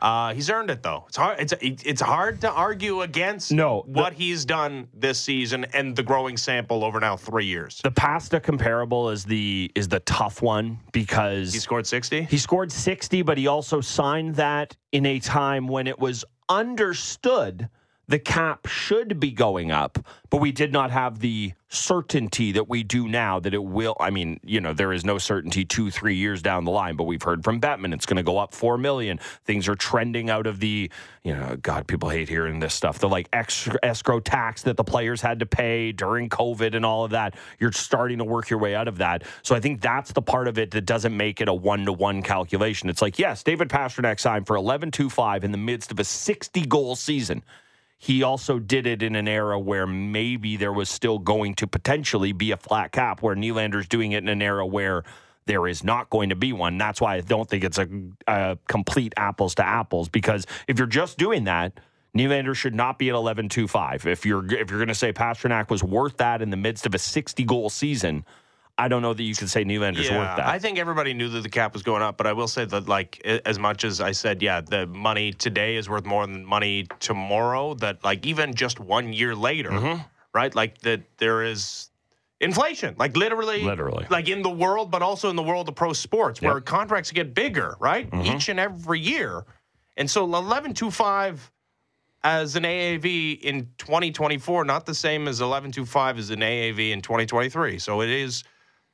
Uh, he's earned it though. It's hard. It's it's hard to argue against No, the- what he's done this season and the growing sample over now three years. the pasta comparable is the is the tough one because He scored 60. He scored 60, but he also signed that in a time when it was understood the cap should be going up, but we did not have the certainty that we do now that it will. I mean, you know, there is no certainty two, three years down the line, but we've heard from Bettman it's going to go up 4 million. Things are trending out of the, you know, God, people hate hearing this stuff. The like extra escrow tax that the players had to pay during COVID and all of that. You're starting to work your way out of that. So I think that's the part of it that doesn't make it a one to one calculation. It's like, yes, David Pastrnak signed for 11 5 in the midst of a 60 goal season he also did it in an era where maybe there was still going to potentially be a flat cap, where Nylander's doing it in an era where there is not going to be one. That's why I don't think it's a, a complete apples to apples. Because if you're just doing that, Nylander should not be at eleven two five. If you're if you're going to say Pastrnak was worth that in the midst of a sixty goal season, I don't know that you can say Nylander's worth that. I think everybody knew that the cap was going up, but I will say that, like, as much as I said, yeah, the money today is worth more than money tomorrow. That, like, even just one year later, Mm-hmm. right? Like that, there is inflation, like literally, Literally. like in the world, but also in the world of pro sports, where Yep. contracts get bigger, right, Mm-hmm. each and every year, and so eleven two five. As an AAV in 2024, not the same as 1125 as an AAV in 2023. So it is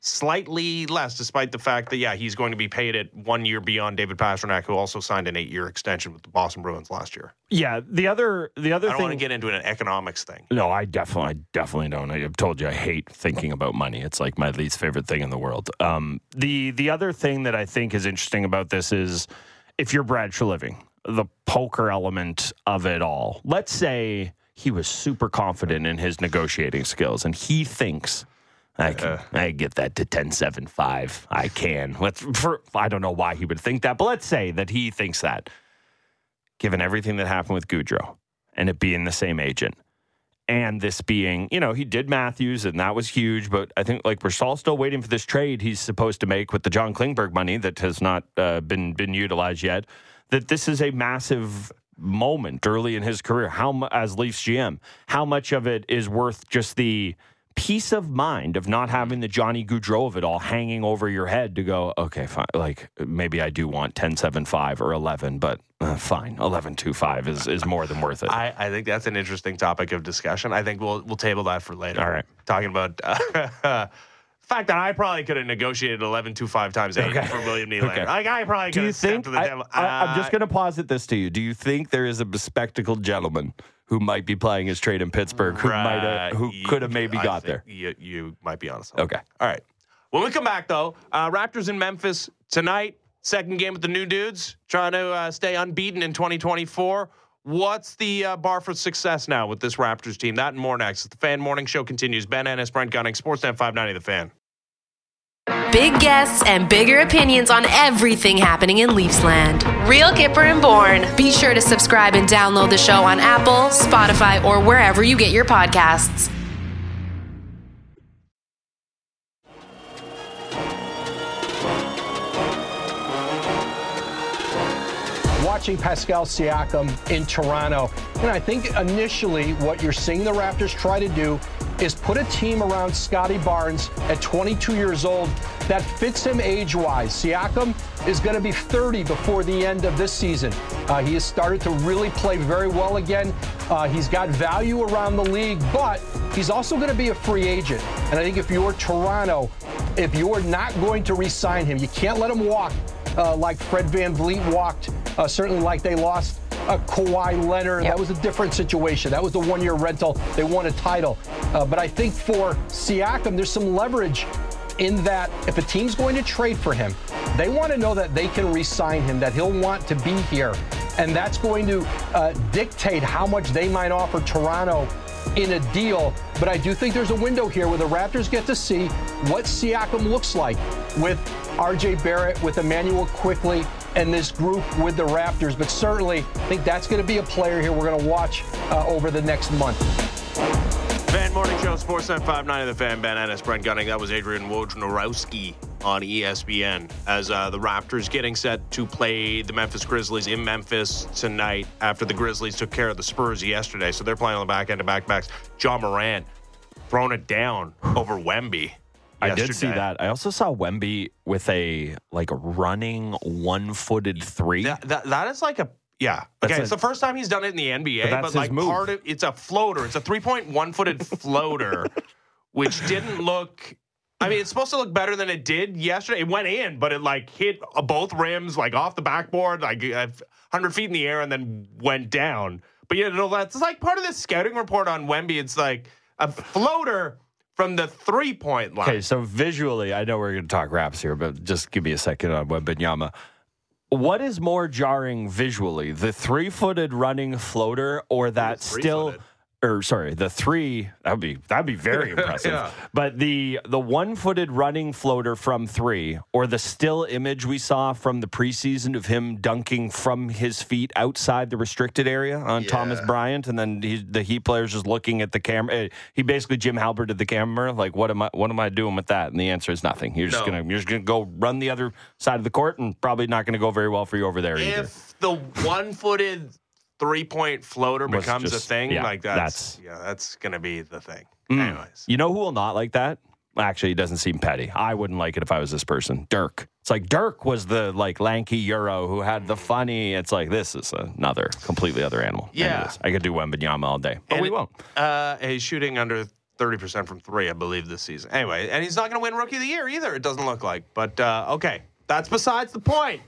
slightly less, despite the fact that yeah, he's going to be paid at one year beyond David Pastrnak, who also signed an eight-year extension with the Boston Bruins last year. yeah, the other the other thing I don't thing want to get into an economics thing. No, I definitely, I definitely don't. I've told you I hate thinking about money. It's like my least favorite thing in the world. Um, the the other thing that I think is interesting about this is if you're Brad Treliving, the poker element of it all. Let's say he was super confident in his negotiating skills, and he thinks. I can I get that to ten seven five. I can. Let's for I don't know why he would think that, but let's say that he thinks that. Given everything that happened with Gaudreau and it being the same agent, and this being, you know, he did Matthews and that was huge, but I think like we're all still waiting for this trade he's supposed to make with the John Klingberg money that has not uh, been been utilized yet. That this is a massive moment early in his career. How as Leafs GM, how much of it is worth just the peace of mind of not having the Johnny Gaudreau of it all hanging over your head to go, okay, fine. Like maybe I do want 10 7 5 or 11, but uh, fine. 11 2 5 is, is more than worth it. I, I think that's an interesting topic of discussion. I think we'll we'll table that for later. All right. talking about. Uh, [LAUGHS] Fact that I probably could have negotiated 11 2 5 times 8 Okay. for William Nylander. Okay. Like, I probably could have stepped think? to the I, devil. am just Uh, going to posit this to you. Do you think there is a bespectacled gentleman who might be playing his trade in Pittsburgh who might who could have maybe I got there? You, you might be honest. Okay. All right. When we come back, though, uh, Raptors in Memphis tonight. Second game with the new dudes, trying to uh, stay unbeaten in 2024. What's the uh, bar for success now with this Raptors team? That and more next. The Fan Morning Show continues. Ben Ennis, Brent Gunning, Sportsnet 590, The Fan. Big guests and bigger opinions on everything happening in Leafsland. Real Kyper and Bourne. Be sure to subscribe and download the show on Apple, Spotify, or wherever you get your podcasts. Watching Pascal Siakam in Toronto. And I think initially what you're seeing the Raptors try to do is put a team around Scotty Barnes at 22 years old that fits him age-wise. Siakam is going to be 30 before the end of this season. Uh, he has started to really play very well again. Uh, he's got value around the league, but he's also going to be a free agent. And I think if you're Toronto, if you're not going to re-sign him, you can't let him walk uh, like Fred VanVleet walked, uh, certainly like they lost uh, Kawhi Leonard. That was a different situation. That was the one year rental. They won a title. Uh, but I think for Siakam, there's some leverage in that if a team's going to trade for him, they want to know that they can re-sign him, that he'll want to be here, and that's going to uh, dictate how much they might offer Toronto in a deal. But I do think there's a window here where the Raptors get to see what Siakam looks like with RJ Barrett, with Emmanuel Quickley and this group with the Raptors. But certainly, I think that's going to be a player here we're going to watch uh, over the next month. Fan Morning Show, Sports 959 of the Fan, Ben Brent Gunning. That was Adrian Wojnarowski on ESPN as uh, the Raptors getting set to play the Memphis Grizzlies in Memphis tonight after the Grizzlies took care of the Spurs yesterday. So they're playing on the back end of back backs. Ja Morant throwing it down over Wemby. I did see that. I also saw Wemby with a like running one-footed three. That, that, that is like a yeah. That's Okay, a- it's the first time he's done it in the NBA, But but, like move. part of it's a floater. It's a three point one footed floater, [LAUGHS] which didn't look. I mean, it's supposed to look better than it did yesterday. It went in, but it like hit both rims, like off the backboard, like hundred feet in the air, and then went down. But you know, that's like part of this scouting report on Wemby. It's like a floater from the three point line. Okay, so visually, I know we're going to talk raps here, but just give me a second on Wembanyama. What is more jarring visually, the three-footed running floater, or that still. Or sorry, the three? That'd be that'd be very [LAUGHS] impressive. Yeah. But the the one-footed running floater from three, or the still image we saw from the preseason of him dunking from his feet outside the restricted area on Thomas Bryant, and then he, the Heat players just looking at the camera. Eh, He basically Jim Halperted the camera, like, "What am I? What am I doing with that?" And the answer is nothing. You're just No. gonna you're just gonna go run the other side of the court, and probably not gonna go very well for you over there either. if the one footed three point floater Was becomes just- a thing, yeah, like that's, that's- yeah, that's gonna be the thing. Mm. Anyways. You know who will not like that? Actually, it doesn't seem petty. I wouldn't like it if I was this person. Dirk. It's like Dirk was the like lanky Euro who had the funny. It's like this is another completely other animal. Yeah. Anyways, I could do Wembanyama all day, but And we it- won't. Uh, he's shooting under 30% from three, I believe, this season. Anyway, and he's not going to win Rookie of the Year either, it doesn't look like. But uh, okay, that's besides the point.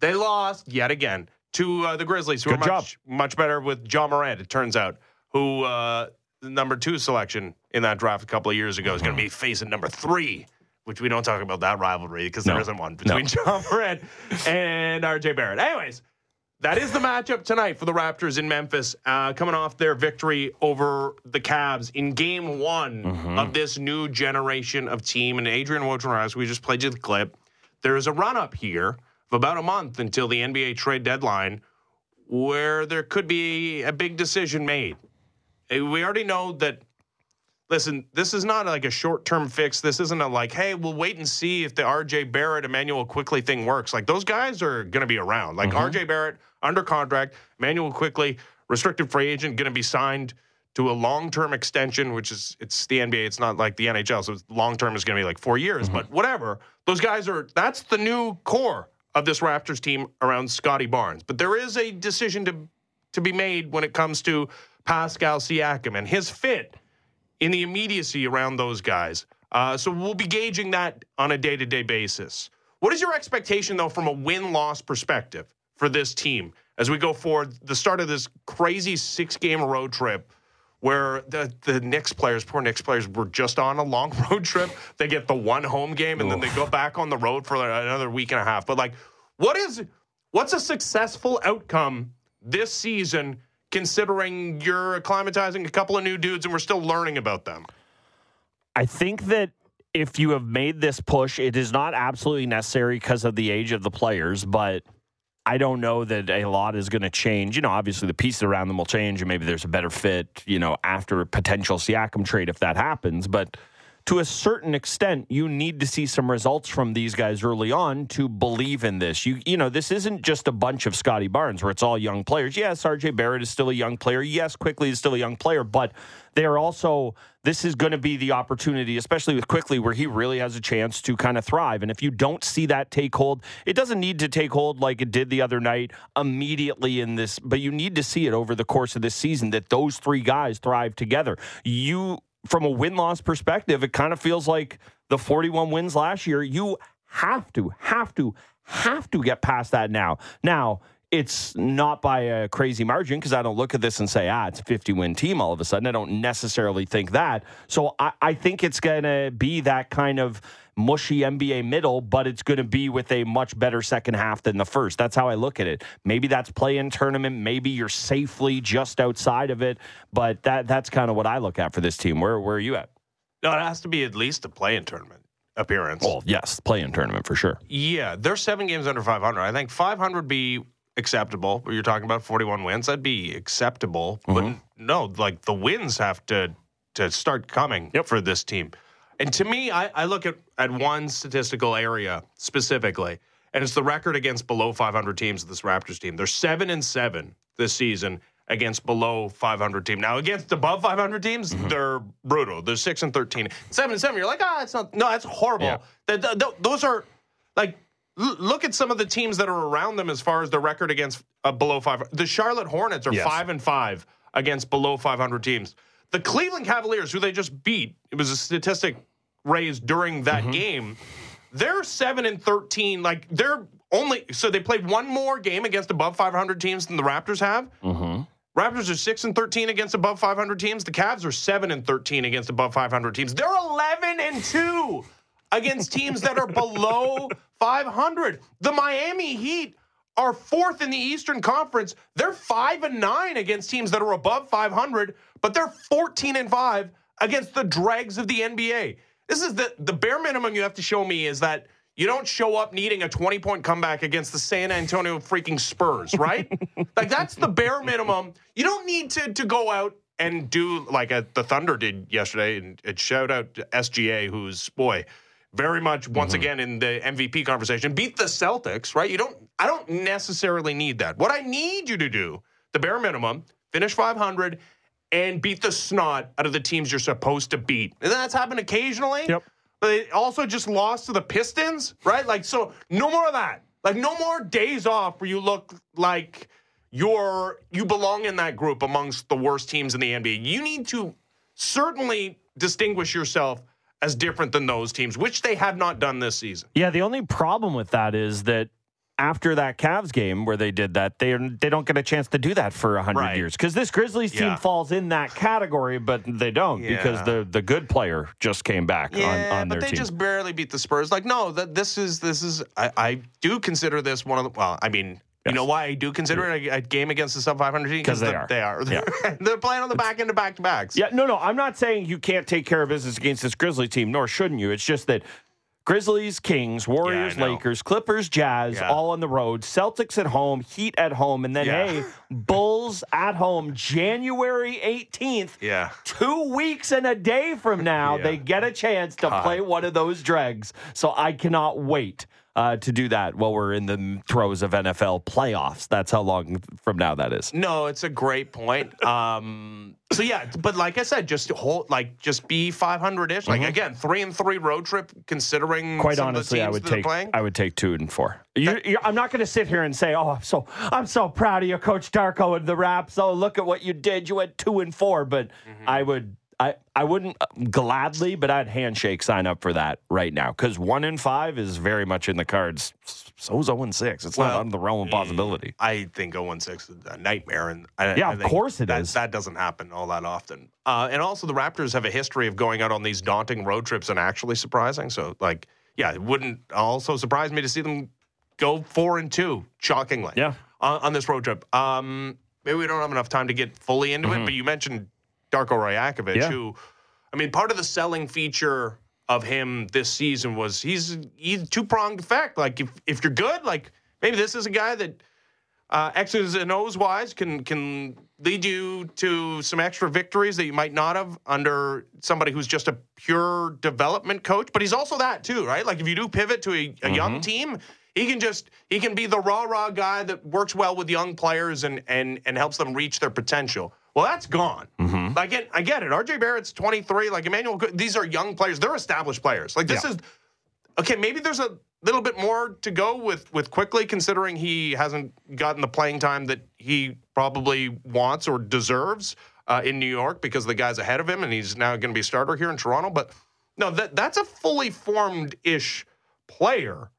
They lost yet again to uh, the Grizzlies, who Good are much, much better with Ja Morant, it turns out, who uh, the number two selection in that draft a couple of years ago is going to be facing number three. Which we don't talk about that rivalry because No. there isn't one between [LAUGHS] Ja Morant and RJ Barrett. Anyways, that is the matchup tonight for the Raptors in Memphis, uh, coming off their victory over the Cavs in Game One Mm-hmm. of this new generation of team. And Adrian Wojnarowski, we just played you the clip. There is a run up here about a month until the NBA trade deadline, where there could be a big decision made. Uh, We already know that. Listen, this is not like a short term fix. This isn't a like, hey, we'll wait and see if the RJ Barrett, Emmanuel Quickley thing works. Like, those guys are going to be around. Like, RJ Barrett under contract, Emmanuel Quickley, restricted free agent, going to be signed to a long term extension, which is, it's the NBA. It's not like the NHL. So long term is going to be like four years, but whatever. Those guys are, that's the new core of this Raptors team around Scotty Barnes. But there is a decision to, to be made when it comes to Pascal Siakam and his fit in the immediacy around those guys. Uh, so we'll be gauging that on a day to day basis. What is your expectation, though, from a win loss perspective for this team as we go forward? The start of this crazy six game road trip where the, the Knicks players, poor Knicks players, were just on a long [LAUGHS] road trip. They get the one home game and then they go back on the road for another week and a half. But, like, what is what's a successful outcome this season considering you're acclimatizing a couple of new dudes and we're still learning about them? I think that if you have made this push, it is not absolutely necessary because of the age of the players, but I don't know that a lot is going to change. You know, obviously the pieces around them will change, and maybe there's a better fit, you know, after a potential Siakam trade if that happens. But to a certain extent, you need to see some results from these guys early on to believe in this. You you know, this isn't just a bunch of Scotty Barnes where it's all young players. Yes, RJ Barrett is still a young player. Yes, Quickley is still a young player, but they are also this is going to be the opportunity, especially with Quickley, where he really has a chance to kind of thrive. And if you don't see that take hold, it doesn't need to take hold like it did the other night immediately in this, but you need to see it over the course of this season that those three guys thrive together. You from a win loss perspective, it kind of feels like the 41 wins last year. You have to, have to, have to get past that now. Now, it's not by a crazy margin because I don't look at this and say, ah, it's a 50 win team all of a sudden. I don't necessarily think that. So I, I think it's going to be that kind of mushy NBA middle, but it's going to be with a much better second half than the first. That's how I look at it. Maybe that's play in tournament. Maybe you're safely just outside of it, but that that's kind of what I look at for this team. Where where are you at? No, it has to be at least a play-in tournament appearance. Well, yes, play in tournament for sure. Yeah, they're seven games under 500. I think 500 would be acceptable. You're talking about 41 wins. That'd be acceptable. But no, like the wins have to to start coming for this team. And to me, I, I look at, at one statistical area specifically, and it's the record against below 500 teams of this Raptors team. They're seven and seven this season against below 500 team. Now against above 500 teams, they're brutal. They're six and 13. Seven and seven. You're like, ah, it's not. No, that's horrible. Yeah. Th- th- th- those are like. L- Look at some of the teams that are around them as far as the record against uh, below five. The Charlotte Hornets are Yes. five and five against below 500 teams. The Cleveland Cavaliers, who they just beat, it was a statistic raised during that Mm-hmm. game. They're seven and 13. Like they're only so they played one more game against above 500 teams than the Raptors have. Mm-hmm. Raptors are six and 13 against above 500 teams. The Cavs are seven and 13 against above 500 teams. They're 11 and two against teams that are below 500. The Miami Heat are fourth in the Eastern Conference. They're five and nine against teams that are above 500, but they're 14 and five against the dregs of the NBA. This is the the bare minimum you have to show me is that you don't show up needing a 20 point comeback against the San Antonio freaking Spurs, right? [LAUGHS] like that's the bare minimum. You don't need to to go out and do like a, the Thunder did yesterday and, and shout out to SGA who's boy very much once mm-hmm. again in the MVP conversation beat the Celtics, right? You don't I don't necessarily need that. What I need you to do, the bare minimum, finish 500 and beat the snot out of the teams you're supposed to beat. And that's happened occasionally. Yep. But they also just lost to the Pistons, right? Like, so no more of that. Like, no more days off where you look like you're you belong in that group amongst the worst teams in the NBA. You need to certainly distinguish yourself as different than those teams, which they have not done this season. Yeah, the only problem with that is that after that Cavs game where they did that, they they don't get a chance to do that for hundred Right. years because this Grizzlies team Yeah. falls in that category, but they don't because the the good player just came back on, on but they team. just barely beat the Spurs. Like, no, that this is this is. I, I do consider this one of the. Well, I mean, you know why I do consider it a, a game against the sub 500 team 'Cause they are. They are. Yeah. [LAUGHS] they're playing on the back end of back to backs. Yeah, no, no. I'm not saying you can't take care of business against this Grizzly team, nor shouldn't you. It's just that Grizzlies, Kings, Warriors, know. Lakers, Clippers, Jazz, Yeah. all on the road. Celtics at home, Heat at home, and then Yeah. hey, [LAUGHS] Bulls at home, January 18th. Yeah. Two weeks and a day from now, [LAUGHS] Yeah. they get a chance to play one of those dregs. So I cannot wait uh, to do that while we're in the throes of NFL playoffs. That's how long from now that is. No, it's a great point. [LAUGHS] Um, so yeah, but like I said, just hold like just be 500 ish. Like again, three and three road trip. Considering Mm-hmm. Quite some of the honestly, I would take playing. I would take two and four. You, you, I'm not going to sit here and say, "Oh, I'm so I'm so proud of you, Coach Darko and the Raps. Oh, look at what you did. You went two and four. But Mm-hmm. I would I I wouldn't uh, gladly, but I'd handshake sign up for that right now because one in five is very much in the cards. So's zero and six. It's not out of the realm of possibility. I think 0 6 is a nightmare, and I, Yeah, I of course it that, is. That doesn't happen all that often. Uh, and also, the Raptors have a history of going out on these daunting road trips and actually surprising. So, like, yeah, it wouldn't also surprise me to see them go four and two, shockingly. Yeah. on, on this road trip. Um, maybe we don't have enough time to get fully into it, but you mentioned Darko Rajakovic, Mm-hmm. Yeah. who, I mean, part of the selling feature of him this season was he's he's two pronged effect. Like if if you're good, like maybe this is a guy that uh, X's and O's wise can can lead you to some extra victories that you might not have under somebody who's just a pure development coach. But he's also that too, right? Like if you do pivot to a, a young team, he can just he can be the rah rah guy that works well with young players and and and helps them reach their potential. Well, that's gone. I get I get it. RJ Barrett's 23. Like Emmanuel, these are young players. They're established players. Like this is okay, maybe there's a little bit more to go with with Quickley, considering he hasn't gotten the playing time that he probably wants or deserves uh, in New York because the guy's ahead of him, and he's now going to be a starter here in Toronto. But no, that that's a fully formed ish player.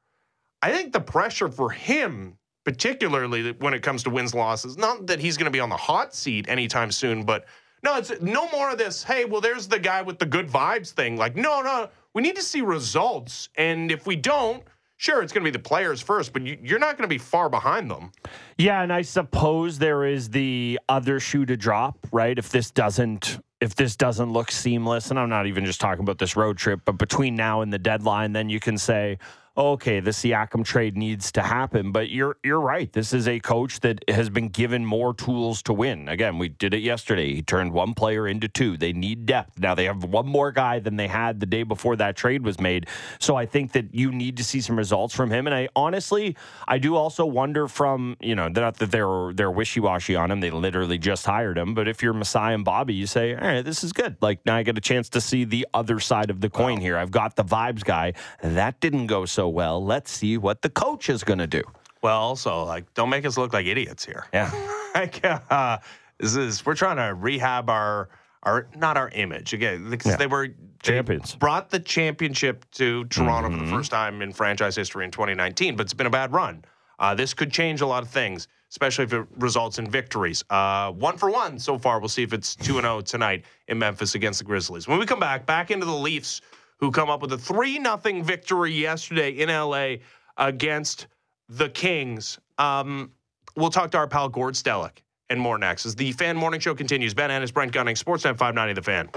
I think the pressure for him, particularly when it comes to wins losses, not that he's going to be on the hot seat anytime soon, but no, it's no more of this. Hey, well, there's the guy with the good vibes thing. Like, no, no, we need to see results. And if we don't, sure, it's going to be the players first, but you, you're not going to be far behind them. Yeah, and I suppose there is the other shoe to drop, right? If this doesn't if this doesn't look seamless, and I'm not even just talking about this road trip, but between now and the deadline, then you can say, okay, the Siakam trade needs to happen. But you're you're right. This is a coach that has been given more tools to win. Again, we did it yesterday. He turned one player into two. They need depth. Now they have one more guy than they had the day before that trade was made. So I think that you need to see some results from him. And I honestly, I do also wonder from, you know, not that they're they're wishy-washy on him. They literally just hired him. But if you're Masai and Bobby, you say, all right, this is good. Like now I get a chance to see the other side of the coin here. I've got the vibes guy. That didn't go so well. Let's see what the coach is going to do. Well, also, like, don't make us look like idiots here. Yeah. [LAUGHS] like, uh, this is we're trying to rehab our our not our image again because Yeah. they were they Champions. brought the championship to Toronto for the first time in franchise history in 2019, but it's been a bad run. Uh, this could change a lot of things, especially if it results in victories. Uh, one for one so far. We'll see if it's two and zero tonight in Memphis against the Grizzlies. When we come back, back into the Leafs, who come up with a three nothing victory yesterday in LA against the Kings. Um, we'll talk to our pal Gord Stellick and more next as the Fan Morning Show continues. Ben Ennis, Brent Gunning, Sportsnet 590, The Fan.